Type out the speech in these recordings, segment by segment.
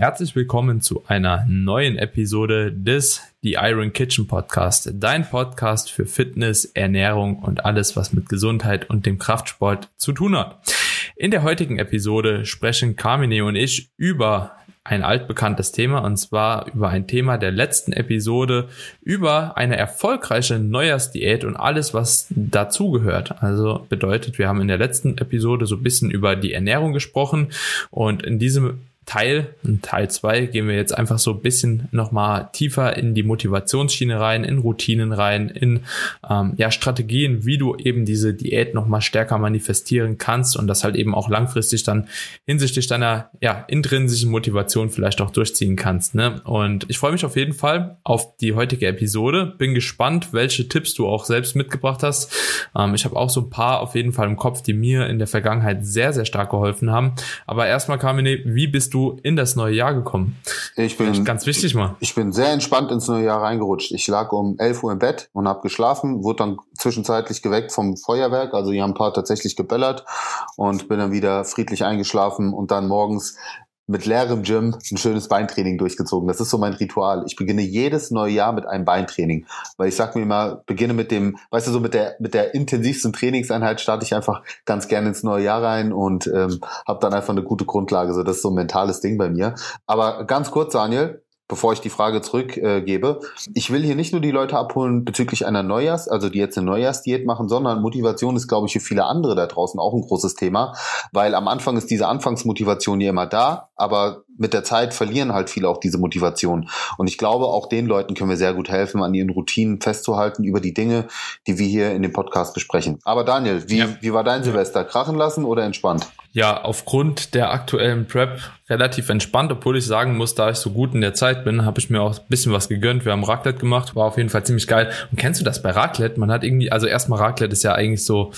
Herzlich willkommen zu einer neuen Episode des The Iron Kitchen Podcast, dein Podcast für Fitness, Ernährung und alles, was mit Gesundheit und dem Kraftsport zu tun hat. In der heutigen Episode sprechen Carmine und ich über ein altbekanntes Thema und zwar über ein Thema der letzten Episode über eine erfolgreiche Neujahrsdiät und alles, was dazugehört. Also bedeutet, wir haben in der letzten Episode so ein bisschen über die Ernährung gesprochen und in diesem Teil, in Teil 2 gehen wir jetzt einfach so ein bisschen nochmal tiefer in die Motivationsschiene rein, in Routinen rein, in ähm, ja, Strategien, wie du eben diese Diät nochmal stärker manifestieren kannst und das halt eben auch langfristig dann hinsichtlich deiner ja, intrinsischen Motivation vielleicht auch durchziehen kannst. Ne? Und ich freue mich auf jeden Fall auf die heutige Episode. Bin gespannt, welche Tipps du auch selbst mitgebracht hast. Ähm, ich habe auch so ein paar auf jeden Fall im Kopf, die mir in der Vergangenheit sehr, sehr stark geholfen haben. Aber erstmal, Carmine, wie bist du du in das neue Jahr gekommen? Ich bin ganz wichtig mal. Ich bin sehr entspannt ins neue Jahr reingerutscht. Ich lag um 11 Uhr im Bett und habe geschlafen, wurde dann zwischenzeitlich geweckt vom Feuerwerk, also hier haben ein paar tatsächlich gebellert und bin dann wieder friedlich eingeschlafen und dann morgens mit leerem Gym ein schönes Beintraining durchgezogen. Das ist so mein Ritual. Ich beginne jedes neue Jahr mit einem Beintraining, weil ich sag mir immer, beginne mit dem, weißt du, so mit der mit der intensivsten Trainingseinheit starte ich einfach ganz gerne ins neue Jahr rein und ähm, habe dann einfach eine gute Grundlage. So das ist so ein mentales Ding bei mir. Aber ganz kurz, Daniel, bevor ich die Frage zurückgebe. Äh, ich will hier nicht nur die Leute abholen bezüglich einer Neujahrs, also die jetzt eine Neujahrsdiät machen, sondern Motivation ist, glaube ich, für viele andere da draußen auch ein großes Thema, weil am Anfang ist diese Anfangsmotivation ja immer da, aber mit der Zeit verlieren halt viele auch diese Motivation. Und ich glaube, auch den Leuten können wir sehr gut helfen, an ihren Routinen festzuhalten über die Dinge, die wir hier in dem Podcast besprechen. Aber Daniel, wie, ja. wie war dein Silvester? Krachen lassen oder entspannt? Ja, aufgrund der aktuellen Prep relativ entspannt, obwohl ich sagen muss, da ich so gut in der Zeit bin, habe ich mir auch ein bisschen was gegönnt. Wir haben Raclette gemacht, war auf jeden Fall ziemlich geil. Und kennst du das bei Raclette? Man hat irgendwie, also erstmal Raclette ist ja eigentlich so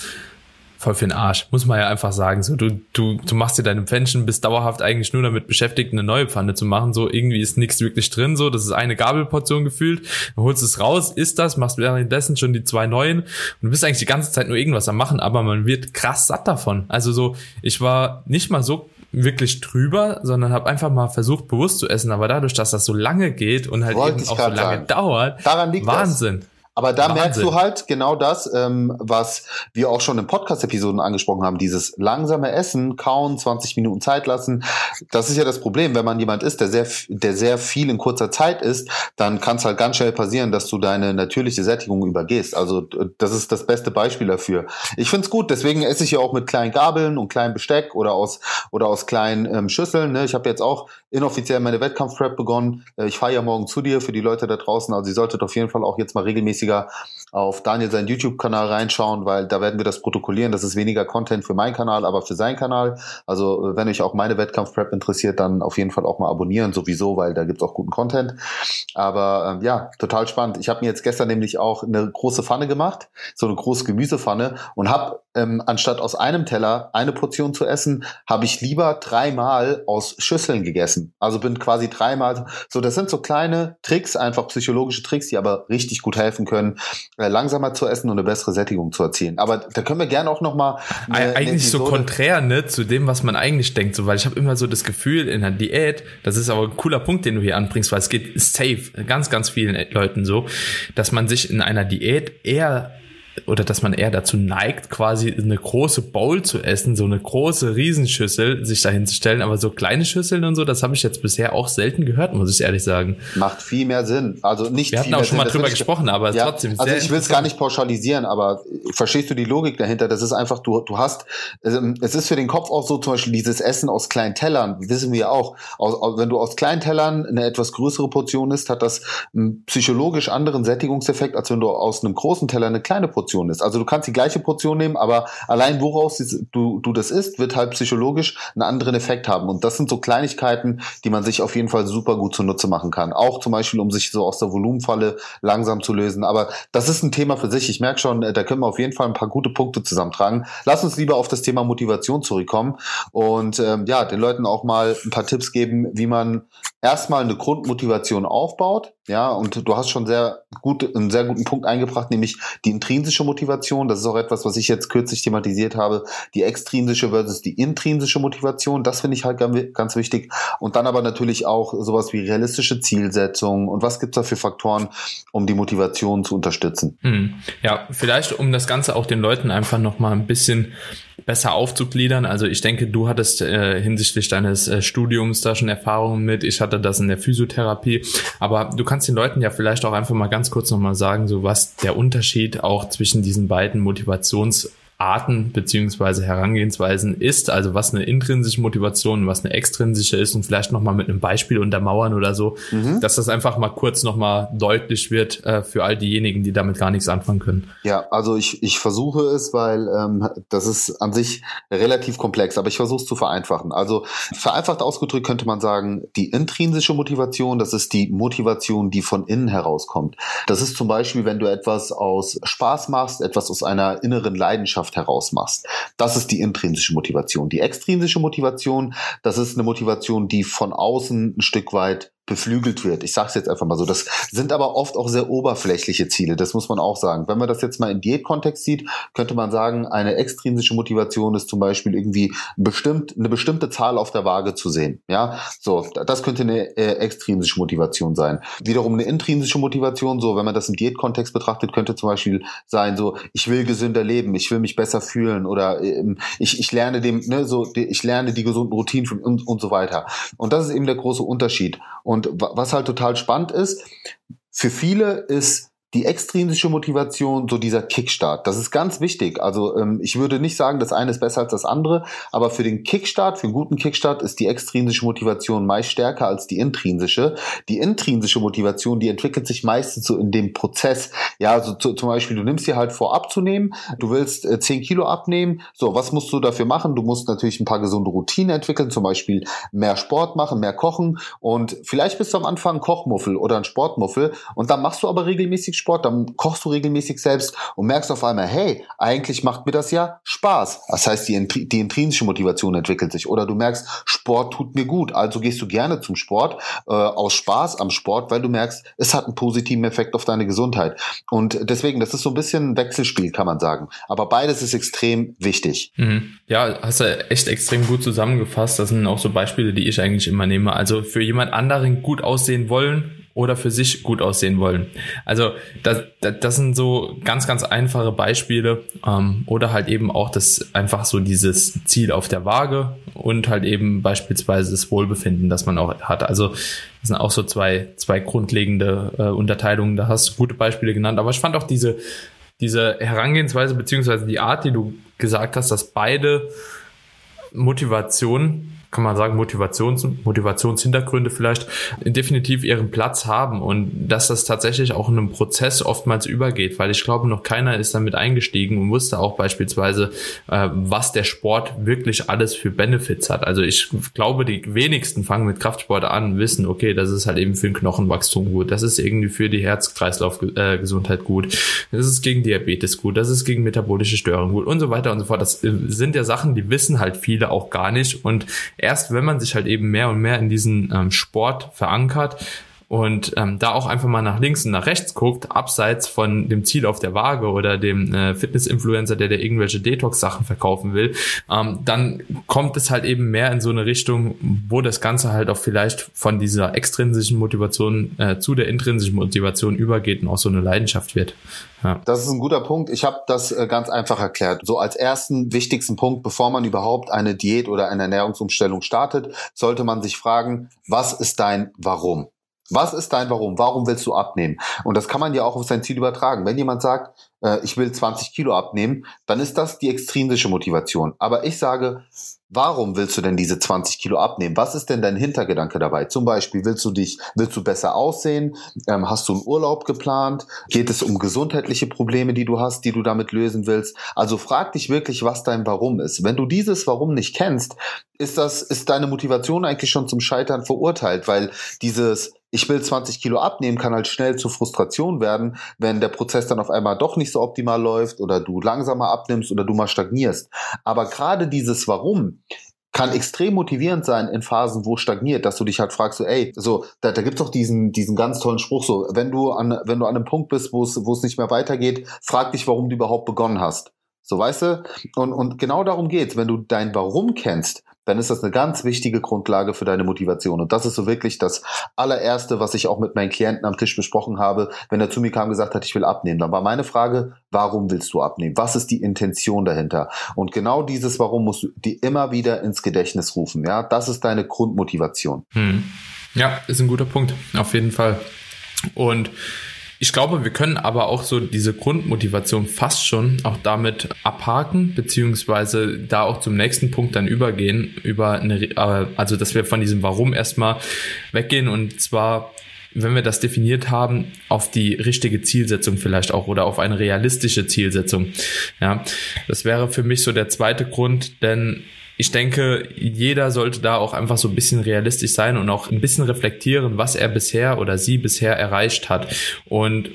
voll für den Arsch, muss man ja einfach sagen. So, du, du, du machst dir deine Pfännchen, bist dauerhaft eigentlich nur damit beschäftigt, eine neue Pfanne zu machen. So, irgendwie ist nichts wirklich drin. So, das ist eine Gabelportion gefühlt. Du holst es raus, isst das, machst währenddessen schon die zwei neuen und du bist eigentlich die ganze Zeit nur irgendwas am machen, aber man wird krass satt davon. Also so, ich war nicht mal so wirklich drüber, sondern habe einfach mal versucht, bewusst zu essen. Aber dadurch, dass das so lange geht und halt Wollte eben auch so lange sagen. dauert, Daran liegt Wahnsinn. Das. Aber da Wahnsinn. merkst du halt genau das, ähm, was wir auch schon in Podcast-Episoden angesprochen haben, dieses langsame Essen, kauen, 20 Minuten Zeit lassen. Das ist ja das Problem, wenn man jemand ist, der sehr, der sehr viel in kurzer Zeit isst, dann kann es halt ganz schnell passieren, dass du deine natürliche Sättigung übergehst. Also das ist das beste Beispiel dafür. Ich find's gut, deswegen esse ich ja auch mit kleinen Gabeln und kleinem Besteck oder aus oder aus kleinen ähm, Schüsseln. Ne? Ich habe jetzt auch inoffiziell meine Wettkampfprep begonnen. Äh, ich fahre ja morgen zu dir für die Leute da draußen. Also ihr solltet auf jeden Fall auch jetzt mal regelmäßig ਸੀਗਾ। Auf Daniel seinen YouTube-Kanal reinschauen, weil da werden wir das protokollieren. Das ist weniger Content für meinen Kanal, aber für seinen Kanal. Also wenn euch auch meine Wettkampf-Prep interessiert, dann auf jeden Fall auch mal abonnieren, sowieso, weil da gibt's auch guten Content. Aber ähm, ja, total spannend. Ich habe mir jetzt gestern nämlich auch eine große Pfanne gemacht, so eine große Gemüsepfanne und habe ähm, anstatt aus einem Teller eine Portion zu essen, habe ich lieber dreimal aus Schüsseln gegessen. Also bin quasi dreimal so. Das sind so kleine Tricks, einfach psychologische Tricks, die aber richtig gut helfen können, äh, langsamer zu essen und eine bessere Sättigung zu erzielen. Aber da können wir gerne auch noch mal eine, eigentlich so konträr ne zu dem, was man eigentlich denkt, so weil ich habe immer so das Gefühl in der Diät, das ist aber ein cooler Punkt, den du hier anbringst, weil es geht safe ganz ganz vielen Leuten so, dass man sich in einer Diät eher oder dass man eher dazu neigt, quasi eine große Bowl zu essen, so eine große Riesenschüssel sich dahin zu stellen, aber so kleine Schüsseln und so, das habe ich jetzt bisher auch selten gehört, muss ich ehrlich sagen. Macht viel mehr Sinn. Also nicht Wir hatten auch schon mal drüber gesprochen, aber ja, trotzdem. Also ich will es gar nicht pauschalisieren, aber verstehst du die Logik dahinter? Das ist einfach, du, du hast, es ist für den Kopf auch so, zum Beispiel dieses Essen aus kleinen Tellern, wissen wir auch. Aus, wenn du aus kleinen Tellern eine etwas größere Portion isst, hat das einen psychologisch anderen Sättigungseffekt, als wenn du aus einem großen Teller eine kleine Portion Portion ist. Also du kannst die gleiche Portion nehmen, aber allein woraus du, du das isst, wird halt psychologisch einen anderen Effekt haben. Und das sind so Kleinigkeiten, die man sich auf jeden Fall super gut zunutze machen kann. Auch zum Beispiel, um sich so aus der Volumenfalle langsam zu lösen. Aber das ist ein Thema für sich. Ich merke schon, äh, da können wir auf jeden Fall ein paar gute Punkte zusammentragen. Lass uns lieber auf das Thema Motivation zurückkommen und ähm, ja, den Leuten auch mal ein paar Tipps geben, wie man erstmal eine Grundmotivation aufbaut Ja, und du hast schon sehr gut, einen sehr guten Punkt eingebracht, nämlich die intrinsische Motivation. Das ist auch etwas, was ich jetzt kürzlich thematisiert habe. Die extrinsische versus die intrinsische Motivation. Das finde ich halt ganz wichtig. Und dann aber natürlich auch sowas wie realistische Zielsetzung. Und was gibt es da für Faktoren, um die Motivation zu unterstützen? Hm. Ja, vielleicht um das Ganze auch den Leuten einfach nochmal ein bisschen besser aufzugliedern. Also ich denke, du hattest äh, hinsichtlich deines äh, Studiums da schon Erfahrungen mit. Ich hatte das in der Physiotherapie. Aber du kannst den Leuten ja vielleicht auch einfach mal ganz kurz nochmal sagen, so was der Unterschied auch zwischen diesen beiden Motivations- Arten beziehungsweise Herangehensweisen ist, also was eine intrinsische Motivation, was eine extrinsische ist und vielleicht nochmal mit einem Beispiel untermauern oder so, mhm. dass das einfach mal kurz nochmal deutlich wird äh, für all diejenigen, die damit gar nichts anfangen können. Ja, also ich, ich versuche es, weil ähm, das ist an sich relativ komplex, aber ich versuche es zu vereinfachen. Also vereinfacht ausgedrückt könnte man sagen, die intrinsische Motivation, das ist die Motivation, die von innen herauskommt. Das ist zum Beispiel, wenn du etwas aus Spaß machst, etwas aus einer inneren Leidenschaft Leidenschaft heraus machst. Das ist die intrinsische Motivation. Die extrinsische Motivation, das ist eine Motivation, die von außen ein Stück weit beflügelt wird. Ich sage es jetzt einfach mal so. Das sind aber oft auch sehr oberflächliche Ziele. Das muss man auch sagen. Wenn man das jetzt mal im Diätkontext sieht, könnte man sagen, eine extrinsische Motivation ist zum Beispiel irgendwie bestimmt eine bestimmte Zahl auf der Waage zu sehen. Ja, so das könnte eine äh, extrinsische Motivation sein. Wiederum eine intrinsische Motivation, so wenn man das im Diätkontext betrachtet, könnte zum Beispiel sein, so ich will gesünder leben, ich will mich besser fühlen oder ähm, ich, ich lerne dem, ne, so ich lerne die gesunden Routinen und, und so weiter. Und das ist eben der große Unterschied. Und was halt total spannend ist, für viele ist die extrinsische Motivation, so dieser Kickstart. Das ist ganz wichtig. Also ähm, ich würde nicht sagen, das eine ist besser als das andere, aber für den Kickstart, für einen guten Kickstart ist die extrinsische Motivation meist stärker als die intrinsische. Die intrinsische Motivation, die entwickelt sich meistens so in dem Prozess. Ja, also zu, zum Beispiel, du nimmst dir halt vor abzunehmen, du willst äh, 10 Kilo abnehmen. So, was musst du dafür machen? Du musst natürlich ein paar gesunde Routinen entwickeln, zum Beispiel mehr Sport machen, mehr kochen und vielleicht bist du am Anfang Kochmuffel oder ein Sportmuffel und dann machst du aber regelmäßig Sport, dann kochst du regelmäßig selbst und merkst auf einmal, hey, eigentlich macht mir das ja Spaß. Das heißt, die, die intrinsische Motivation entwickelt sich. Oder du merkst, Sport tut mir gut, also gehst du gerne zum Sport äh, aus Spaß am Sport, weil du merkst, es hat einen positiven Effekt auf deine Gesundheit. Und deswegen, das ist so ein bisschen ein Wechselspiel, kann man sagen. Aber beides ist extrem wichtig. Mhm. Ja, hast du echt extrem gut zusammengefasst. Das sind auch so Beispiele, die ich eigentlich immer nehme. Also für jemand anderen gut aussehen wollen, oder für sich gut aussehen wollen. Also das, das sind so ganz, ganz einfache Beispiele ähm, oder halt eben auch das einfach so dieses Ziel auf der Waage und halt eben beispielsweise das Wohlbefinden, das man auch hat. Also das sind auch so zwei, zwei grundlegende äh, Unterteilungen. Da hast du gute Beispiele genannt, aber ich fand auch diese, diese Herangehensweise beziehungsweise die Art, die du gesagt hast, dass beide Motivationen kann man sagen, Motivations, Motivationshintergründe vielleicht definitiv ihren Platz haben und dass das tatsächlich auch in einem Prozess oftmals übergeht, weil ich glaube, noch keiner ist damit eingestiegen und wusste auch beispielsweise, äh, was der Sport wirklich alles für Benefits hat. Also ich glaube, die wenigsten fangen mit Kraftsport an, wissen, okay, das ist halt eben für den Knochenwachstum gut, das ist irgendwie für die Herz-Kreislauf-Gesundheit gut, das ist gegen Diabetes gut, das ist gegen metabolische Störungen gut und so weiter und so fort. Das sind ja Sachen, die wissen halt viele auch gar nicht und erst wenn man sich halt eben mehr und mehr in diesen ähm, Sport verankert, und ähm, da auch einfach mal nach links und nach rechts guckt, abseits von dem Ziel auf der Waage oder dem äh, Fitness-Influencer, der der irgendwelche Detox-Sachen verkaufen will, ähm, dann kommt es halt eben mehr in so eine Richtung, wo das Ganze halt auch vielleicht von dieser extrinsischen Motivation äh, zu der intrinsischen Motivation übergeht und auch so eine Leidenschaft wird. Ja. Das ist ein guter Punkt. Ich habe das äh, ganz einfach erklärt. So als ersten wichtigsten Punkt, bevor man überhaupt eine Diät oder eine Ernährungsumstellung startet, sollte man sich fragen, was ist dein Warum? Was ist dein Warum? Warum willst du abnehmen? Und das kann man ja auch auf sein Ziel übertragen. Wenn jemand sagt, äh, ich will 20 Kilo abnehmen, dann ist das die extrinsische Motivation. Aber ich sage, Warum willst du denn diese 20 Kilo abnehmen? Was ist denn dein Hintergedanke dabei? Zum Beispiel, willst du dich, willst du besser aussehen? Ähm, hast du einen Urlaub geplant? Geht es um gesundheitliche Probleme, die du hast, die du damit lösen willst? Also frag dich wirklich, was dein Warum ist. Wenn du dieses Warum nicht kennst, ist das, ist deine Motivation eigentlich schon zum Scheitern verurteilt, weil dieses, ich will 20 Kilo abnehmen, kann halt schnell zur Frustration werden, wenn der Prozess dann auf einmal doch nicht so optimal läuft oder du langsamer abnimmst oder du mal stagnierst. Aber gerade dieses Warum kann extrem motivierend sein in Phasen, wo stagniert, dass du dich halt fragst, so, ey, so, da, da gibt's doch diesen, diesen ganz tollen Spruch, so, wenn du an, wenn du an einem Punkt bist, wo es, wo es nicht mehr weitergeht, frag dich, warum du überhaupt begonnen hast. So, weißt du? Und, und genau darum geht's. Wenn du dein Warum kennst, dann ist das eine ganz wichtige Grundlage für deine Motivation. Und das ist so wirklich das allererste, was ich auch mit meinen Klienten am Tisch besprochen habe, wenn er zu mir kam und gesagt hat, ich will abnehmen. Dann war meine Frage, warum willst du abnehmen? Was ist die Intention dahinter? Und genau dieses Warum musst du dir immer wieder ins Gedächtnis rufen. Ja, das ist deine Grundmotivation. Hm. Ja, ist ein guter Punkt. Auf jeden Fall. Und ich glaube, wir können aber auch so diese Grundmotivation fast schon auch damit abhaken, beziehungsweise da auch zum nächsten Punkt dann übergehen, über eine, äh, also dass wir von diesem Warum erstmal weggehen und zwar wenn wir das definiert haben, auf die richtige Zielsetzung vielleicht auch oder auf eine realistische Zielsetzung. Ja, das wäre für mich so der zweite Grund, denn ich denke, jeder sollte da auch einfach so ein bisschen realistisch sein und auch ein bisschen reflektieren, was er bisher oder sie bisher erreicht hat. Und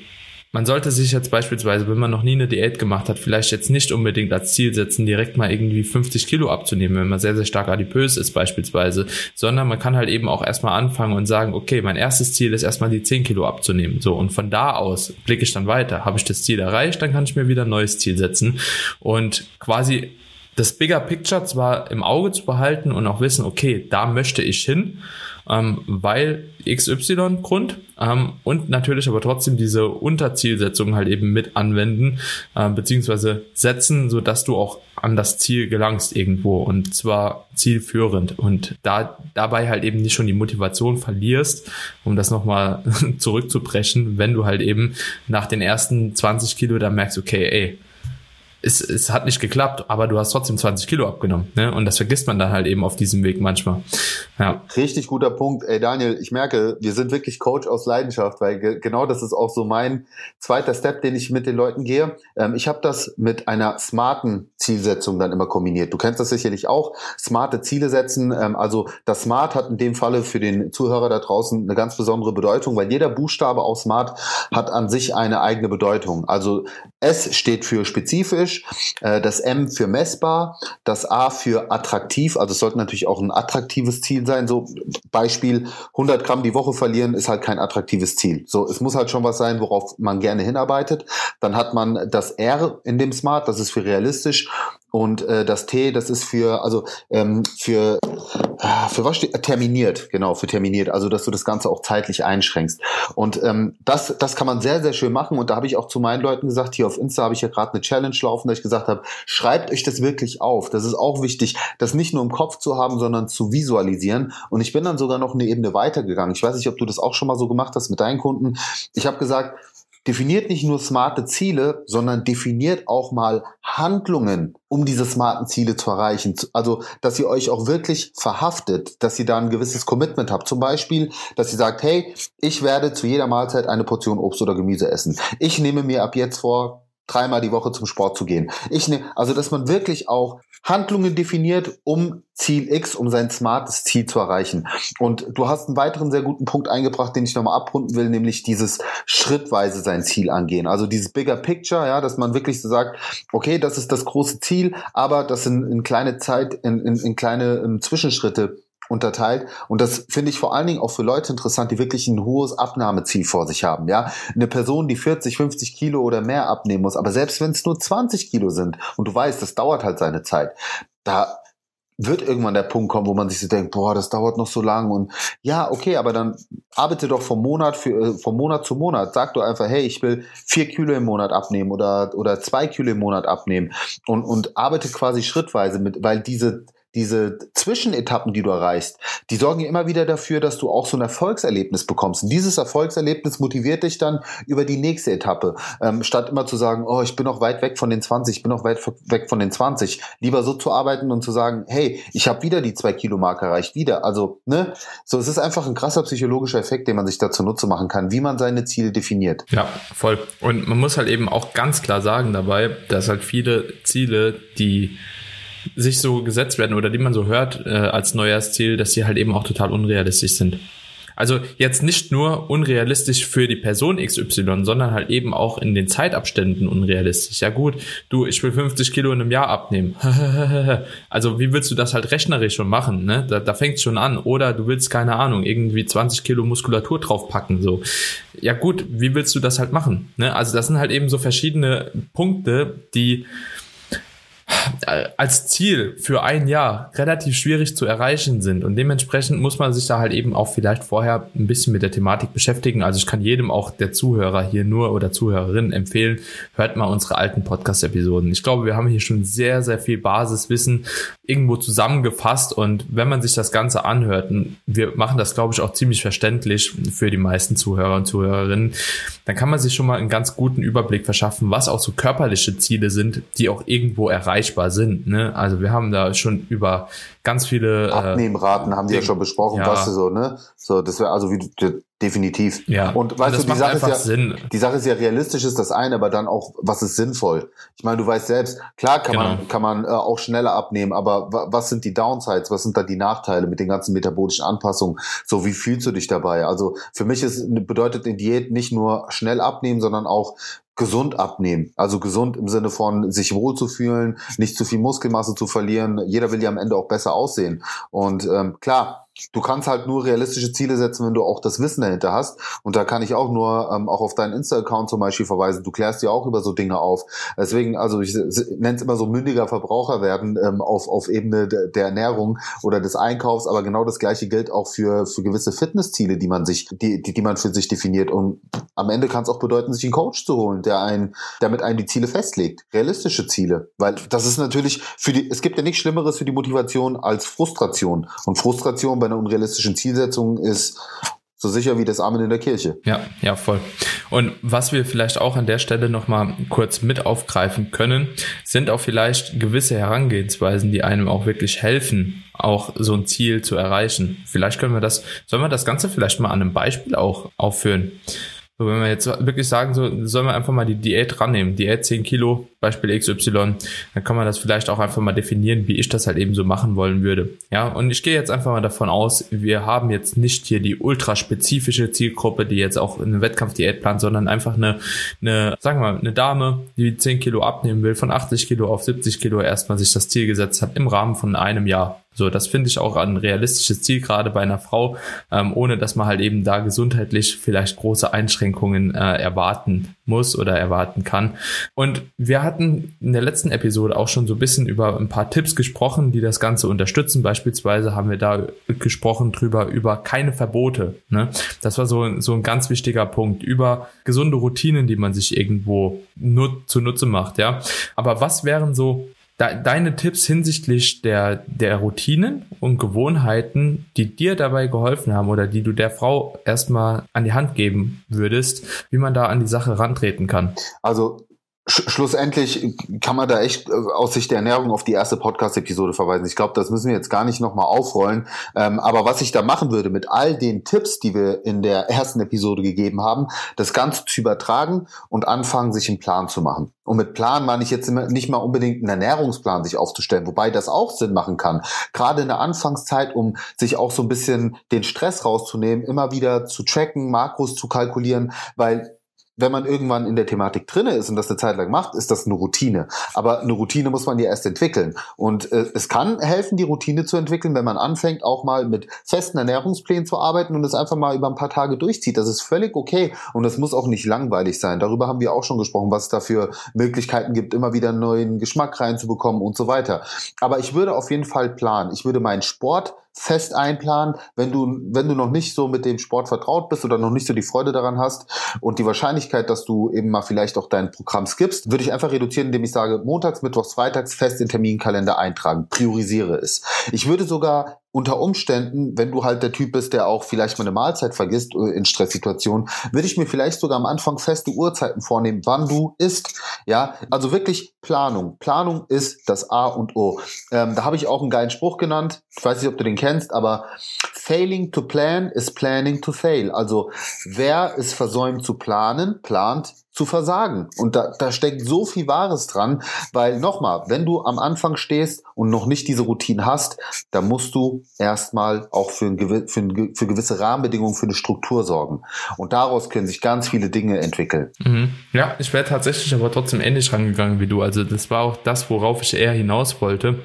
man sollte sich jetzt beispielsweise, wenn man noch nie eine Diät gemacht hat, vielleicht jetzt nicht unbedingt als Ziel setzen, direkt mal irgendwie 50 Kilo abzunehmen, wenn man sehr, sehr stark adipös ist beispielsweise, sondern man kann halt eben auch erstmal anfangen und sagen, okay, mein erstes Ziel ist erstmal die 10 Kilo abzunehmen. So, und von da aus blicke ich dann weiter. Habe ich das Ziel erreicht, dann kann ich mir wieder ein neues Ziel setzen und quasi das Bigger Picture zwar im Auge zu behalten und auch wissen, okay, da möchte ich hin, ähm, weil XY Grund ähm, und natürlich aber trotzdem diese Unterzielsetzung halt eben mit anwenden äh, beziehungsweise setzen, so dass du auch an das Ziel gelangst irgendwo und zwar zielführend und da dabei halt eben nicht schon die Motivation verlierst, um das nochmal zurückzubrechen, wenn du halt eben nach den ersten 20 Kilo da merkst, okay, ey, es, es hat nicht geklappt, aber du hast trotzdem 20 Kilo abgenommen. Ne? Und das vergisst man dann halt eben auf diesem Weg manchmal. Ja. Richtig guter Punkt. Ey Daniel, ich merke, wir sind wirklich Coach aus Leidenschaft, weil ge genau das ist auch so mein zweiter Step, den ich mit den Leuten gehe. Ähm, ich habe das mit einer smarten Zielsetzung dann immer kombiniert. Du kennst das sicherlich auch. Smarte Ziele setzen. Ähm, also das Smart hat in dem Falle für den Zuhörer da draußen eine ganz besondere Bedeutung, weil jeder Buchstabe auch Smart hat an sich eine eigene Bedeutung. Also S steht für spezifisch, äh, das M für messbar, das A für attraktiv, also es sollte natürlich auch ein attraktives Ziel sein. So Beispiel 100 Gramm die Woche verlieren ist halt kein attraktives Ziel. So es muss halt schon was sein, worauf man gerne hinarbeitet. Dann hat man das R in dem Smart, das ist für realistisch und äh, das T, das ist für, also ähm, für, äh, für was steht? Terminiert, genau, für terminiert. Also, dass du das Ganze auch zeitlich einschränkst. Und ähm, das, das kann man sehr, sehr schön machen. Und da habe ich auch zu meinen Leuten gesagt, hier auf Insta habe ich ja gerade eine Challenge laufen, da ich gesagt habe, schreibt euch das wirklich auf. Das ist auch wichtig, das nicht nur im Kopf zu haben, sondern zu visualisieren. Und ich bin dann sogar noch eine Ebene weitergegangen. Ich weiß nicht, ob du das auch schon mal so gemacht hast mit deinen Kunden. Ich habe gesagt, definiert nicht nur smarte Ziele, sondern definiert auch mal Handlungen, um diese smarten Ziele zu erreichen. Also, dass ihr euch auch wirklich verhaftet, dass ihr da ein gewisses Commitment habt. Zum Beispiel, dass ihr sagt, hey, ich werde zu jeder Mahlzeit eine Portion Obst oder Gemüse essen. Ich nehme mir ab jetzt vor, dreimal die Woche zum Sport zu gehen. Ich nehme, also, dass man wirklich auch Handlungen definiert, um Ziel X, um sein smartes Ziel zu erreichen. Und du hast einen weiteren sehr guten Punkt eingebracht, den ich nochmal abrunden will, nämlich dieses schrittweise sein Ziel angehen. Also dieses Bigger Picture, ja, dass man wirklich so sagt, okay, das ist das große Ziel, aber das in, in kleine Zeit, in, in, in kleine in ähm, Zwischenschritte unterteilt. Und das finde ich vor allen Dingen auch für Leute interessant, die wirklich ein hohes Abnahmeziel vor sich haben. Ja, eine Person, die 40, 50 Kilo oder mehr abnehmen muss, aber selbst wenn es nur 20 Kilo sind und du weißt, das dauert halt seine Zeit, da wird irgendwann der Punkt kommen, wo man sich so denkt, boah, das dauert noch so lang und ja, okay, aber dann arbeite doch vom Monat für äh, vom Monat zu Monat. Sag doch einfach, hey, ich will vier Kilo im Monat abnehmen oder oder zwei Kilo im Monat abnehmen und und arbeite quasi schrittweise mit, weil diese diese Zwischenetappen, die du erreichst, die sorgen immer wieder dafür, dass du auch so ein Erfolgserlebnis bekommst. Und dieses Erfolgserlebnis motiviert dich dann über die nächste Etappe. Ähm, statt immer zu sagen, oh, ich bin noch weit weg von den 20, ich bin noch weit weg von den 20. Lieber so zu arbeiten und zu sagen, hey, ich habe wieder die zwei Kilo Marke erreicht, wieder. Also, ne, so es ist einfach ein krasser psychologischer Effekt, den man sich dazu nutze machen kann, wie man seine Ziele definiert. Ja, voll. Und man muss halt eben auch ganz klar sagen dabei, dass halt viele Ziele, die sich so gesetzt werden oder die man so hört äh, als Neujahrsziel, dass sie halt eben auch total unrealistisch sind. Also jetzt nicht nur unrealistisch für die Person XY, sondern halt eben auch in den Zeitabständen unrealistisch. Ja gut, du, ich will 50 Kilo in einem Jahr abnehmen. also wie willst du das halt rechnerisch schon machen? Ne? Da, da fängt schon an. Oder du willst, keine Ahnung, irgendwie 20 Kilo Muskulatur draufpacken. So. Ja gut, wie willst du das halt machen? Ne? Also das sind halt eben so verschiedene Punkte, die als Ziel für ein Jahr relativ schwierig zu erreichen sind. Und dementsprechend muss man sich da halt eben auch vielleicht vorher ein bisschen mit der Thematik beschäftigen. Also ich kann jedem auch der Zuhörer hier nur oder Zuhörerin empfehlen, hört mal unsere alten Podcast-Episoden. Ich glaube, wir haben hier schon sehr, sehr viel Basiswissen irgendwo zusammengefasst. Und wenn man sich das Ganze anhört, wir machen das, glaube ich, auch ziemlich verständlich für die meisten Zuhörer und Zuhörerinnen, dann kann man sich schon mal einen ganz guten Überblick verschaffen, was auch so körperliche Ziele sind, die auch irgendwo erreichbar sind. Ne? Also wir haben da schon über ganz viele äh, Abnehmraten haben die ja schon besprochen, ja. was so, ne? So, das wäre also wie definitiv. Ja. Und weißt und du, die Sache ist ja, Sinn. die Sache ist ja realistisch ist das eine, aber dann auch, was ist sinnvoll? Ich meine, du weißt selbst, klar kann genau. man kann man äh, auch schneller abnehmen, aber was sind die Downsides? Was sind da die Nachteile mit den ganzen metabolischen Anpassungen? So, wie fühlst du dich dabei? Also für mich ist bedeutet die Diät nicht nur schnell abnehmen, sondern auch gesund abnehmen. Also gesund im Sinne von sich wohlzufühlen, nicht zu viel Muskelmasse zu verlieren. Jeder will ja am Ende auch besser aussehen. Und ähm, klar, du kannst halt nur realistische Ziele setzen, wenn du auch das Wissen dahinter hast. Und da kann ich auch nur ähm, auch auf deinen Insta-Account zum Beispiel verweisen. Du klärst ja auch über so Dinge auf. Deswegen, also ich nenne es immer so mündiger Verbraucher werden ähm, auf, auf Ebene de, der Ernährung oder des Einkaufs. Aber genau das Gleiche gilt auch für, für gewisse Fitnessziele, die man sich, die, die, die man für sich definiert. Und am Ende kann es auch bedeuten, sich einen Coach zu holen, der einen, damit einen die Ziele festlegt. Realistische Ziele. Weil das ist natürlich für die, es gibt ja nichts Schlimmeres für die Motivation als Frustration. Und Frustration bei einer unrealistischen Zielsetzung ist so sicher wie das Amen in der Kirche. Ja, ja, voll. Und was wir vielleicht auch an der Stelle nochmal kurz mit aufgreifen können, sind auch vielleicht gewisse Herangehensweisen, die einem auch wirklich helfen, auch so ein Ziel zu erreichen. Vielleicht können wir das, sollen wir das Ganze vielleicht mal an einem Beispiel auch aufführen? So, wenn wir jetzt wirklich sagen, so sollen wir einfach mal die Diät rannehmen, Diät 10 Kilo, Beispiel XY, dann kann man das vielleicht auch einfach mal definieren, wie ich das halt eben so machen wollen würde. Ja, und ich gehe jetzt einfach mal davon aus, wir haben jetzt nicht hier die ultraspezifische Zielgruppe, die jetzt auch eine Wettkampfdiät plant, sondern einfach eine, eine, sagen wir mal, eine Dame, die 10 Kilo abnehmen will, von 80 Kilo auf 70 Kilo erstmal sich das Ziel gesetzt hat im Rahmen von einem Jahr. So, das finde ich auch ein realistisches Ziel, gerade bei einer Frau, ähm, ohne dass man halt eben da gesundheitlich vielleicht große Einschränkungen äh, erwarten muss oder erwarten kann. Und wir hatten in der letzten Episode auch schon so ein bisschen über ein paar Tipps gesprochen, die das Ganze unterstützen. Beispielsweise haben wir da gesprochen drüber über keine Verbote. Ne? Das war so, so ein ganz wichtiger Punkt über gesunde Routinen, die man sich irgendwo nur zunutze macht. Ja, aber was wären so deine Tipps hinsichtlich der, der Routinen und Gewohnheiten, die dir dabei geholfen haben oder die du der Frau erstmal an die Hand geben würdest, wie man da an die Sache rantreten kann? Also schlussendlich kann man da echt äh, aus Sicht der Ernährung auf die erste Podcast-Episode verweisen. Ich glaube, das müssen wir jetzt gar nicht nochmal aufrollen. Ähm, aber was ich da machen würde mit all den Tipps, die wir in der ersten Episode gegeben haben, das Ganze zu übertragen und anfangen, sich einen Plan zu machen. Und mit Plan meine ich jetzt nicht mal unbedingt einen Ernährungsplan sich aufzustellen, wobei das auch Sinn machen kann. Gerade in der Anfangszeit, um sich auch so ein bisschen den Stress rauszunehmen, immer wieder zu tracken, Makros zu kalkulieren, weil wenn man irgendwann in der Thematik drinne ist und das eine Zeit lang macht, ist das eine Routine. Aber eine Routine muss man ja erst entwickeln. Und äh, es kann helfen, die Routine zu entwickeln, wenn man anfängt, auch mal mit festen Ernährungsplänen zu arbeiten und es einfach mal über ein paar Tage durchzieht. Das ist völlig okay und das muss auch nicht langweilig sein. Darüber haben wir auch schon gesprochen, was es da für Möglichkeiten gibt, immer wieder einen neuen Geschmack reinzubekommen und so weiter. Aber ich würde auf jeden Fall planen. Ich würde meinen Sport fest einplanen, wenn du, wenn du noch nicht so mit dem Sport vertraut bist oder noch nicht so die Freude daran hast und die Wahrscheinlichkeit, dass du eben mal vielleicht auch dein Programm skippst, würde ich einfach reduzieren, indem ich sage, montags, mittwochs, freitags fest in Terminkalender eintragen, priorisiere es. Ich würde sogar unter Umständen, wenn du halt der Typ bist, der auch vielleicht mal eine Mahlzeit vergisst äh, in Stresssituationen, würde ich mir vielleicht sogar am Anfang feste Uhrzeiten vornehmen, wann du isst. Ja, also wirklich Planung. Planung ist das A und O. Ähm, da habe ich auch einen geilen Spruch genannt. Ich weiß nicht, ob du den kennst, aber failing to plan is planning to fail. Also wer es versäumt zu planen, plant zu versagen. Und da, da steckt so viel Wahres dran, weil nochmal, wenn du am Anfang stehst und noch nicht diese Routine hast, dann musst du erstmal auch für, ein, für, ein, für gewisse Rahmenbedingungen, für eine Struktur sorgen. Und daraus können sich ganz viele Dinge entwickeln. Mhm. Ja, ich wäre tatsächlich aber trotzdem ähnlich rangegangen wie du. Also das war auch das, worauf ich eher hinaus wollte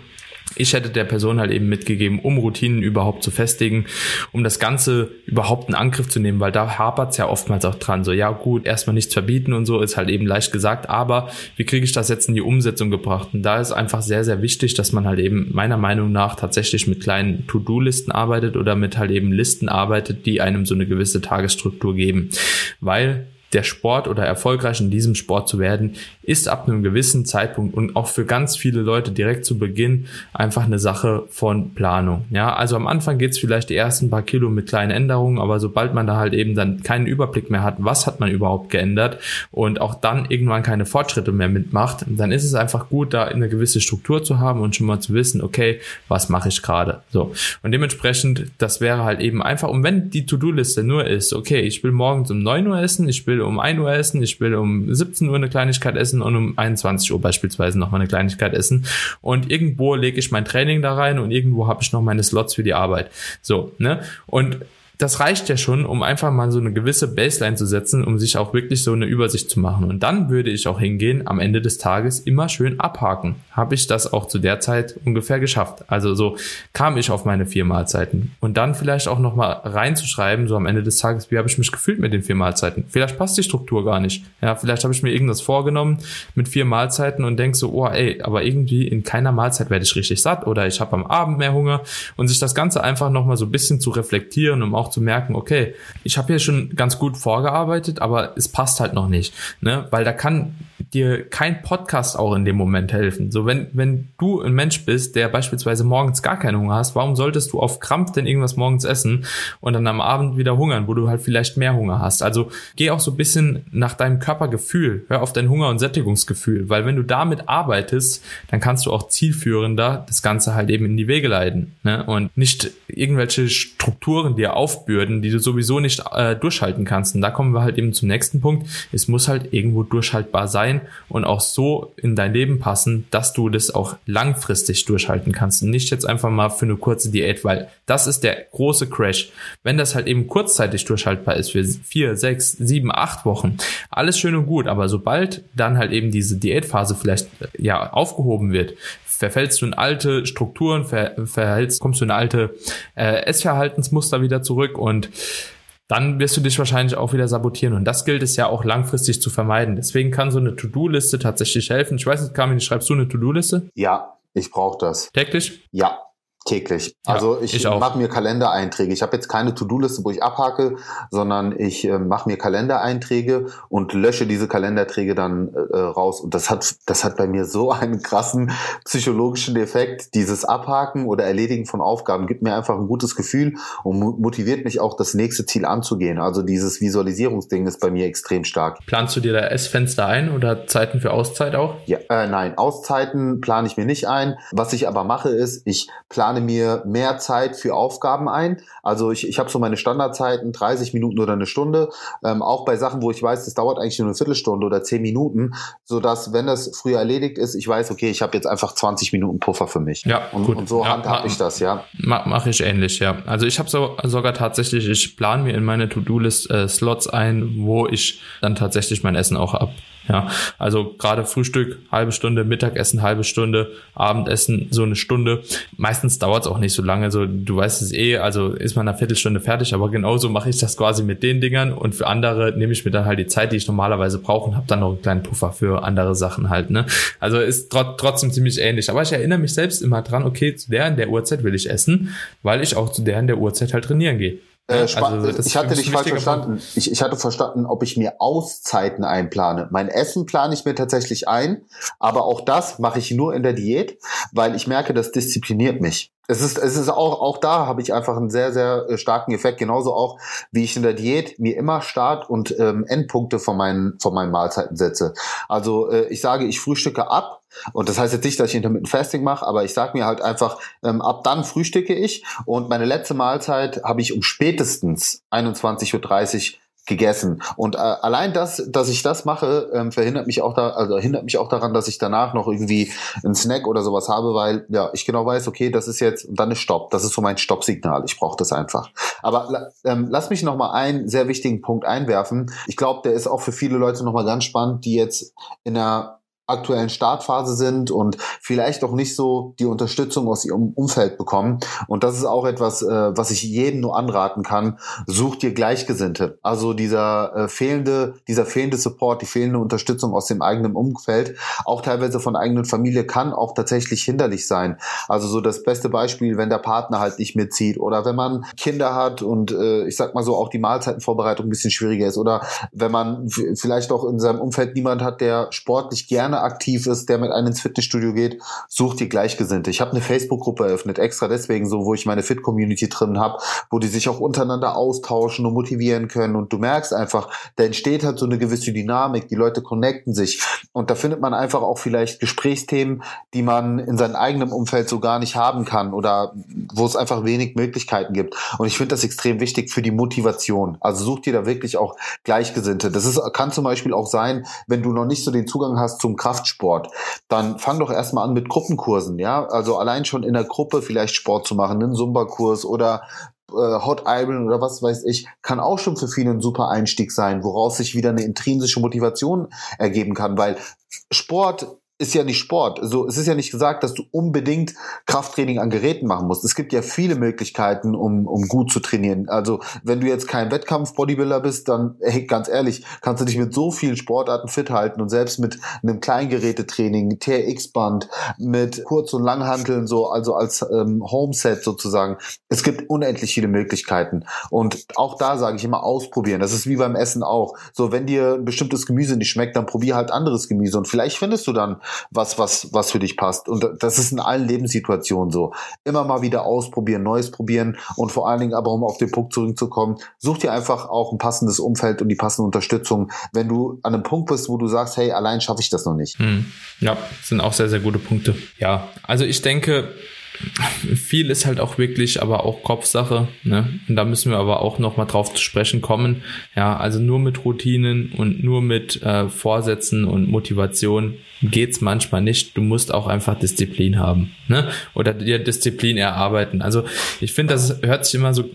ich hätte der Person halt eben mitgegeben, um Routinen überhaupt zu festigen, um das Ganze überhaupt in Angriff zu nehmen, weil da hapert es ja oftmals auch dran. So, ja gut, erstmal nichts verbieten und so, ist halt eben leicht gesagt, aber wie kriege ich das jetzt in die Umsetzung gebracht? Und da ist einfach sehr, sehr wichtig, dass man halt eben meiner Meinung nach tatsächlich mit kleinen To-Do-Listen arbeitet oder mit halt eben Listen arbeitet, die einem so eine gewisse Tagesstruktur geben. Weil der Sport oder erfolgreich in diesem Sport zu werden, ist ab einem gewissen Zeitpunkt und auch für ganz viele Leute direkt zu Beginn einfach eine Sache von Planung. Ja, also am Anfang geht's vielleicht die ersten paar Kilo mit kleinen Änderungen, aber sobald man da halt eben dann keinen Überblick mehr hat, was hat man überhaupt geändert und auch dann irgendwann keine Fortschritte mehr mitmacht, dann ist es einfach gut, da eine gewisse Struktur zu haben und schon mal zu wissen, okay, was mache ich gerade? So. Und dementsprechend, das wäre halt eben einfach, und wenn die To-Do-Liste nur ist, okay, ich will morgens um 9 Uhr essen, ich will um 1 Uhr essen, ich will um 17 Uhr eine Kleinigkeit essen und um 21 Uhr beispielsweise nochmal eine Kleinigkeit essen. Und irgendwo lege ich mein Training da rein und irgendwo habe ich noch meine Slots für die Arbeit. So, ne? Und das reicht ja schon, um einfach mal so eine gewisse Baseline zu setzen, um sich auch wirklich so eine Übersicht zu machen. Und dann würde ich auch hingehen, am Ende des Tages immer schön abhaken. Habe ich das auch zu der Zeit ungefähr geschafft. Also so kam ich auf meine vier Mahlzeiten. Und dann vielleicht auch nochmal reinzuschreiben, so am Ende des Tages, wie habe ich mich gefühlt mit den vier Mahlzeiten? Vielleicht passt die Struktur gar nicht. Ja, vielleicht habe ich mir irgendwas vorgenommen mit vier Mahlzeiten und denk so, oh ey, aber irgendwie in keiner Mahlzeit werde ich richtig satt oder ich habe am Abend mehr Hunger und sich das Ganze einfach nochmal so ein bisschen zu reflektieren, um auch zu merken, okay, ich habe hier schon ganz gut vorgearbeitet, aber es passt halt noch nicht, ne? Weil da kann dir kein Podcast auch in dem Moment helfen. So, wenn, wenn du ein Mensch bist, der beispielsweise morgens gar keinen Hunger hast, warum solltest du auf Krampf denn irgendwas morgens essen und dann am Abend wieder hungern, wo du halt vielleicht mehr Hunger hast? Also geh auch so ein bisschen nach deinem Körpergefühl, hör auf dein Hunger- und Sättigungsgefühl, weil wenn du damit arbeitest, dann kannst du auch zielführender das Ganze halt eben in die Wege leiten ne? und nicht irgendwelche Strukturen dir aufbürden, die du sowieso nicht äh, durchhalten kannst. Und da kommen wir halt eben zum nächsten Punkt. Es muss halt irgendwo durchhaltbar sein und auch so in dein Leben passen, dass du das auch langfristig durchhalten kannst und nicht jetzt einfach mal für eine kurze Diät, weil das ist der große Crash. Wenn das halt eben kurzzeitig durchhaltbar ist für vier, sechs, sieben, acht Wochen, alles schön und gut, aber sobald dann halt eben diese Diätphase vielleicht ja aufgehoben wird, verfällst du in alte Strukturen, ver, verhältst, kommst du in alte äh, Essverhaltensmuster wieder zurück und dann wirst du dich wahrscheinlich auch wieder sabotieren. Und das gilt es ja auch langfristig zu vermeiden. Deswegen kann so eine To-Do-Liste tatsächlich helfen. Ich weiß nicht, Carmen, schreibst du eine To-Do-Liste? Ja, ich brauche das. Täglich? Ja, Täglich. Ja, also ich, ich mache mir Kalendereinträge. Ich habe jetzt keine To-Do-Liste, wo ich abhake, sondern ich äh, mache mir Kalendereinträge und lösche diese Kalenderträge dann äh, raus. Und das hat, das hat bei mir so einen krassen psychologischen Effekt. Dieses Abhaken oder Erledigen von Aufgaben gibt mir einfach ein gutes Gefühl und motiviert mich auch, das nächste Ziel anzugehen. Also dieses Visualisierungsding ist bei mir extrem stark. Planst du dir da Essfenster ein oder Zeiten für Auszeit auch? Ja, äh, nein, Auszeiten plane ich mir nicht ein. Was ich aber mache, ist, ich plane plane mir mehr Zeit für Aufgaben ein. Also ich, ich habe so meine Standardzeiten, 30 Minuten oder eine Stunde. Ähm, auch bei Sachen, wo ich weiß, das dauert eigentlich nur eine Viertelstunde oder 10 Minuten, sodass, wenn das früher erledigt ist, ich weiß, okay, ich habe jetzt einfach 20 Minuten Puffer für mich. Ja, und, gut. und so ja, handhabe ich das, ja. Mache mach ich ähnlich, ja. Also ich habe so, sogar tatsächlich, ich plane mir in meine To-Do-List äh, Slots ein, wo ich dann tatsächlich mein Essen auch ab ja, also gerade Frühstück halbe Stunde, Mittagessen halbe Stunde, Abendessen so eine Stunde. Meistens dauert es auch nicht so lange. So du weißt es eh, also ist man eine Viertelstunde fertig. Aber genauso mache ich das quasi mit den Dingern und für andere nehme ich mir dann halt die Zeit, die ich normalerweise brauche und habe dann noch einen kleinen Puffer für andere Sachen halt. Ne, also ist tr trotzdem ziemlich ähnlich. Aber ich erinnere mich selbst immer dran. Okay, zu der in der Uhrzeit will ich essen, weil ich auch zu der in der Uhrzeit halt trainieren gehe. Äh, also, ich hatte dich falsch verstanden. Ich, ich hatte verstanden, ob ich mir Auszeiten einplane. Mein Essen plane ich mir tatsächlich ein, aber auch das mache ich nur in der Diät, weil ich merke, das diszipliniert mich. Es ist, es ist auch, auch da habe ich einfach einen sehr, sehr äh, starken Effekt. Genauso auch, wie ich in der Diät mir immer Start- und ähm, Endpunkte von meinen, von meinen Mahlzeiten setze. Also äh, ich sage, ich frühstücke ab, und das heißt jetzt nicht, dass ich Intermittent Fasting mache, aber ich sage mir halt einfach, ähm, ab dann frühstücke ich und meine letzte Mahlzeit habe ich um spätestens 21.30 Uhr gegessen. Und äh, allein das, dass ich das mache, ähm, verhindert mich auch da, also hindert mich auch daran, dass ich danach noch irgendwie einen Snack oder sowas habe, weil ja ich genau weiß, okay, das ist jetzt und dann ist Stopp. Das ist so mein Stoppsignal. Ich brauche das einfach. Aber ähm, lass mich noch mal einen sehr wichtigen Punkt einwerfen. Ich glaube, der ist auch für viele Leute noch mal ganz spannend, die jetzt in einer aktuellen Startphase sind und vielleicht auch nicht so die Unterstützung aus ihrem Umfeld bekommen. Und das ist auch etwas, äh, was ich jedem nur anraten kann. Such dir Gleichgesinnte. Also dieser äh, fehlende, dieser fehlende Support, die fehlende Unterstützung aus dem eigenen Umfeld, auch teilweise von eigenen Familie, kann auch tatsächlich hinderlich sein. Also so das beste Beispiel, wenn der Partner halt nicht mitzieht oder wenn man Kinder hat und äh, ich sag mal so auch die Mahlzeitenvorbereitung ein bisschen schwieriger ist oder wenn man vielleicht auch in seinem Umfeld niemand hat, der sportlich gerne aktiv ist, der mit einem ins Fitnessstudio geht, such dir Gleichgesinnte. Ich habe eine Facebook-Gruppe eröffnet, extra deswegen so, wo ich meine Fit-Community drin habe, wo die sich auch untereinander austauschen und motivieren können. Und du merkst einfach, da entsteht halt so eine gewisse Dynamik, die Leute connecten sich. Und da findet man einfach auch vielleicht Gesprächsthemen, die man in seinem eigenen Umfeld so gar nicht haben kann oder wo es einfach wenig Möglichkeiten gibt. Und ich finde das extrem wichtig für die Motivation. Also such dir da wirklich auch Gleichgesinnte. Das ist, kann zum Beispiel auch sein, wenn du noch nicht so den Zugang hast zum Kraft Kraftsport, dann fang doch erstmal an mit Gruppenkursen, ja? Also allein schon in der Gruppe vielleicht Sport zu machen, einen Zumba-Kurs oder äh, Hot Iron oder was weiß ich, kann auch schon für viele ein super Einstieg sein, woraus sich wieder eine intrinsische Motivation ergeben kann, weil Sport ist ja nicht Sport. Also es ist ja nicht gesagt, dass du unbedingt Krafttraining an Geräten machen musst. Es gibt ja viele Möglichkeiten, um, um gut zu trainieren. Also wenn du jetzt kein Wettkampf-Bodybuilder bist, dann, hey, ganz ehrlich, kannst du dich mit so vielen Sportarten fit halten und selbst mit einem Kleingerätetraining, TRX-Band, mit Kurz- und Langhanteln, so, also als ähm, Homeset sozusagen. Es gibt unendlich viele Möglichkeiten. Und auch da sage ich immer ausprobieren. Das ist wie beim Essen auch. So, wenn dir ein bestimmtes Gemüse nicht schmeckt, dann probier halt anderes Gemüse. Und vielleicht findest du dann was, was, was für dich passt. Und das ist in allen Lebenssituationen so. Immer mal wieder ausprobieren, Neues probieren und vor allen Dingen aber, um auf den Punkt zurückzukommen, such dir einfach auch ein passendes Umfeld und die passende Unterstützung, wenn du an einem Punkt bist, wo du sagst, hey, allein schaffe ich das noch nicht. Hm. Ja, sind auch sehr, sehr gute Punkte. Ja, also ich denke, viel ist halt auch wirklich aber auch Kopfsache. Ne? Und da müssen wir aber auch nochmal drauf zu sprechen kommen. Ja, also nur mit Routinen und nur mit äh, Vorsätzen und Motivation geht's manchmal nicht. Du musst auch einfach Disziplin haben. Ne? Oder dir Disziplin erarbeiten. Also ich finde, das hört sich immer so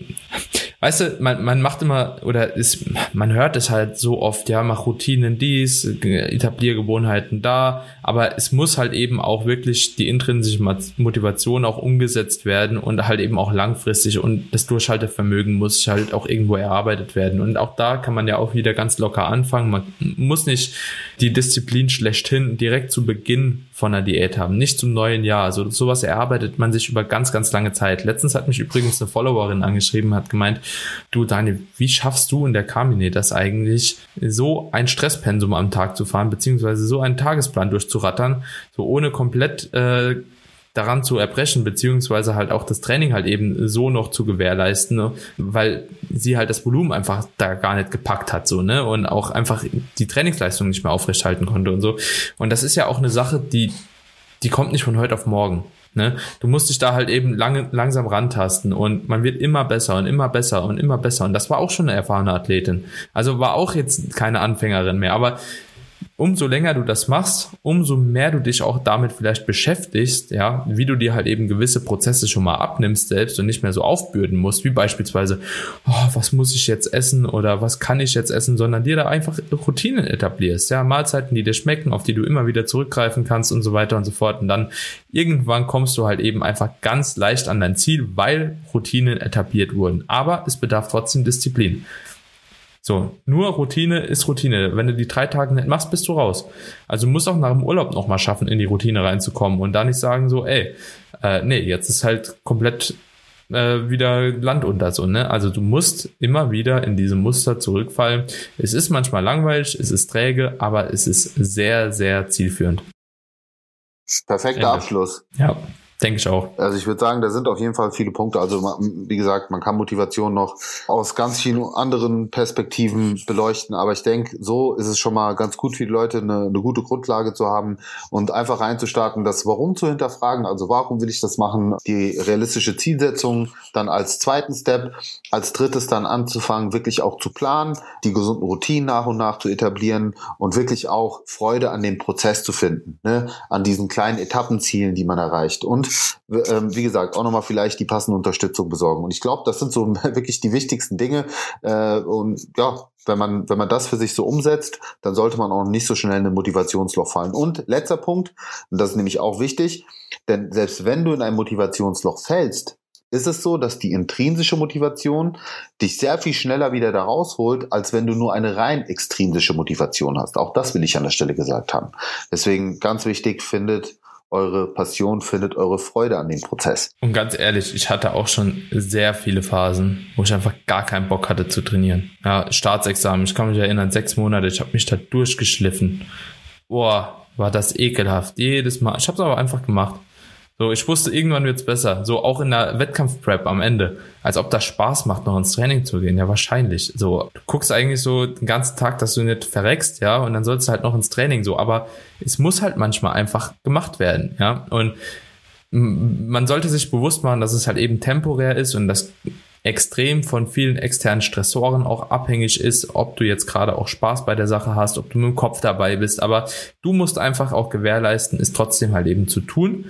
weißt du, man, man macht immer, oder ist, man hört es halt so oft, ja, mach Routinen dies, etablier Gewohnheiten da, aber es muss halt eben auch wirklich die intrinsische Motivation auch umgesetzt werden und halt eben auch langfristig und das Durchhaltevermögen muss halt auch irgendwo erarbeitet werden. Und auch da kann man ja auch wieder ganz locker anfangen. Man muss nicht die Disziplin schlechthin direkt zu Beginn von einer Diät haben, nicht zum neuen Jahr. Also sowas erarbeitet man sich über ganz, ganz lange Zeit. Letztens hat mich übrigens eine Followerin angeschrieben, hat gemeint, du Daniel, wie schaffst du in der Carmine das eigentlich, so ein Stresspensum am Tag zu fahren, beziehungsweise so einen Tagesplan durchzurattern, so ohne komplett äh, daran zu erbrechen, beziehungsweise halt auch das Training halt eben so noch zu gewährleisten, ne? weil sie halt das Volumen einfach da gar nicht gepackt hat, so, ne, und auch einfach die Trainingsleistung nicht mehr aufrechthalten konnte und so. Und das ist ja auch eine Sache, die, die kommt nicht von heute auf morgen. Ne? Du musst dich da halt eben lang, langsam rantasten und man wird immer besser und immer besser und immer besser. Und das war auch schon eine erfahrene Athletin. Also war auch jetzt keine Anfängerin mehr, aber umso länger du das machst, umso mehr du dich auch damit vielleicht beschäftigst, ja, wie du dir halt eben gewisse Prozesse schon mal abnimmst selbst und nicht mehr so aufbürden musst, wie beispielsweise, oh, was muss ich jetzt essen oder was kann ich jetzt essen, sondern dir da einfach Routinen etablierst, ja, Mahlzeiten, die dir schmecken, auf die du immer wieder zurückgreifen kannst und so weiter und so fort. Und dann irgendwann kommst du halt eben einfach ganz leicht an dein Ziel, weil Routinen etabliert wurden. Aber es bedarf trotzdem Disziplin. So, nur Routine ist Routine. Wenn du die drei Tage nicht machst, bist du raus. Also du musst auch nach dem Urlaub nochmal schaffen, in die Routine reinzukommen und da nicht sagen so, ey, äh, nee, jetzt ist halt komplett äh, wieder Land unter so, ne? Also du musst immer wieder in diese Muster zurückfallen. Es ist manchmal langweilig, es ist träge, aber es ist sehr, sehr zielführend. Perfekter Ende. Abschluss. Ja. Denke ich auch. Also ich würde sagen, da sind auf jeden Fall viele Punkte. Also wie gesagt, man kann Motivation noch aus ganz vielen anderen Perspektiven beleuchten. Aber ich denke, so ist es schon mal ganz gut für die Leute, eine, eine gute Grundlage zu haben und einfach reinzustarten, das Warum zu hinterfragen. Also warum will ich das machen? Die realistische Zielsetzung dann als zweiten Step. Als drittes dann anzufangen, wirklich auch zu planen, die gesunden Routinen nach und nach zu etablieren und wirklich auch Freude an dem Prozess zu finden, ne? an diesen kleinen Etappenzielen, die man erreicht. Und ähm, wie gesagt, auch nochmal vielleicht die passende Unterstützung besorgen. Und ich glaube, das sind so wirklich die wichtigsten Dinge. Äh, und ja, wenn man, wenn man das für sich so umsetzt, dann sollte man auch nicht so schnell in ein Motivationsloch fallen. Und letzter Punkt, und das ist nämlich auch wichtig, denn selbst wenn du in ein Motivationsloch fällst, ist es so, dass die intrinsische Motivation dich sehr viel schneller wieder da rausholt, als wenn du nur eine rein extrinsische Motivation hast. Auch das will ich an der Stelle gesagt haben. Deswegen ganz wichtig, findet eure Passion, findet eure Freude an dem Prozess. Und ganz ehrlich, ich hatte auch schon sehr viele Phasen, wo ich einfach gar keinen Bock hatte zu trainieren. Ja, Staatsexamen, ich kann mich erinnern, sechs Monate, ich habe mich da durchgeschliffen. Boah, war das ekelhaft. Jedes Mal. Ich habe es aber einfach gemacht. So, ich wusste, irgendwann wird's besser. So, auch in der Wettkampfprep am Ende. Als ob das Spaß macht, noch ins Training zu gehen. Ja, wahrscheinlich. So, du guckst eigentlich so den ganzen Tag, dass du nicht verreckst, ja, und dann sollst du halt noch ins Training so. Aber es muss halt manchmal einfach gemacht werden, ja. Und man sollte sich bewusst machen, dass es halt eben temporär ist und das extrem von vielen externen Stressoren auch abhängig ist, ob du jetzt gerade auch Spaß bei der Sache hast, ob du mit dem Kopf dabei bist. Aber du musst einfach auch gewährleisten, es trotzdem halt eben zu tun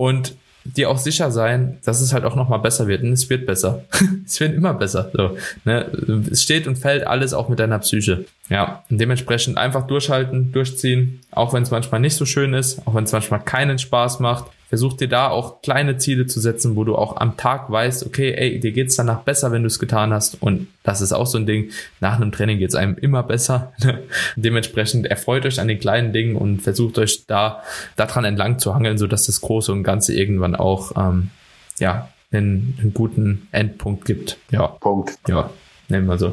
und dir auch sicher sein, dass es halt auch nochmal besser wird. Und es wird besser. es wird immer besser. So, ne? Es steht und fällt alles auch mit deiner Psyche. Ja, und dementsprechend einfach durchhalten, durchziehen, auch wenn es manchmal nicht so schön ist, auch wenn es manchmal keinen Spaß macht. Versuch dir da auch kleine Ziele zu setzen, wo du auch am Tag weißt, okay, ey, dir geht's danach besser, wenn du es getan hast. Und das ist auch so ein Ding. Nach einem Training geht's einem immer besser. Dementsprechend erfreut euch an den kleinen Dingen und versucht euch da daran entlang zu hangeln, so dass das Große und Ganze irgendwann auch ähm, ja einen, einen guten Endpunkt gibt. Ja. Punkt. Ja. Nehmen wir so.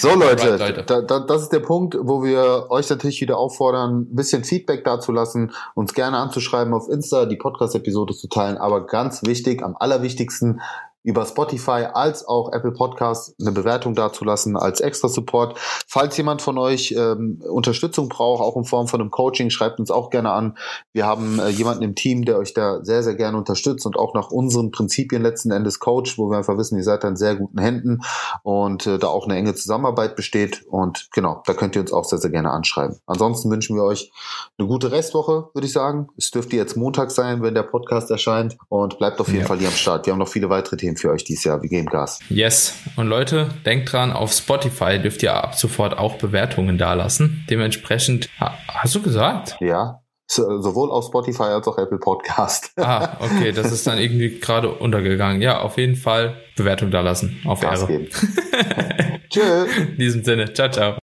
so Leute, Leute. Da, da, das ist der Punkt, wo wir euch natürlich wieder auffordern, ein bisschen Feedback dazulassen, uns gerne anzuschreiben auf Insta, die Podcast-Episode zu teilen, aber ganz wichtig, am allerwichtigsten, über Spotify als auch Apple Podcasts eine Bewertung dazulassen als extra Support. Falls jemand von euch ähm, Unterstützung braucht, auch in Form von einem Coaching, schreibt uns auch gerne an. Wir haben äh, jemanden im Team, der euch da sehr, sehr gerne unterstützt und auch nach unseren Prinzipien letzten Endes coacht, wo wir einfach wissen, ihr seid da in sehr guten Händen und äh, da auch eine enge Zusammenarbeit besteht. Und genau, da könnt ihr uns auch sehr, sehr gerne anschreiben. Ansonsten wünschen wir euch eine gute Restwoche, würde ich sagen. Es dürfte jetzt Montag sein, wenn der Podcast erscheint und bleibt auf jeden ja. Fall hier am Start. Wir haben noch viele weitere Themen Themen für euch dieses Jahr. Wir geben Gas. Yes. Und Leute, denkt dran, auf Spotify dürft ihr ab sofort auch Bewertungen dalassen. Dementsprechend, hast du gesagt? Ja. Sowohl auf Spotify als auch Apple Podcast. ah, okay, das ist dann irgendwie gerade untergegangen. Ja, auf jeden Fall Bewertung dalassen. Auf Gas Ehre. Tschüss. In diesem Sinne, ciao, ciao.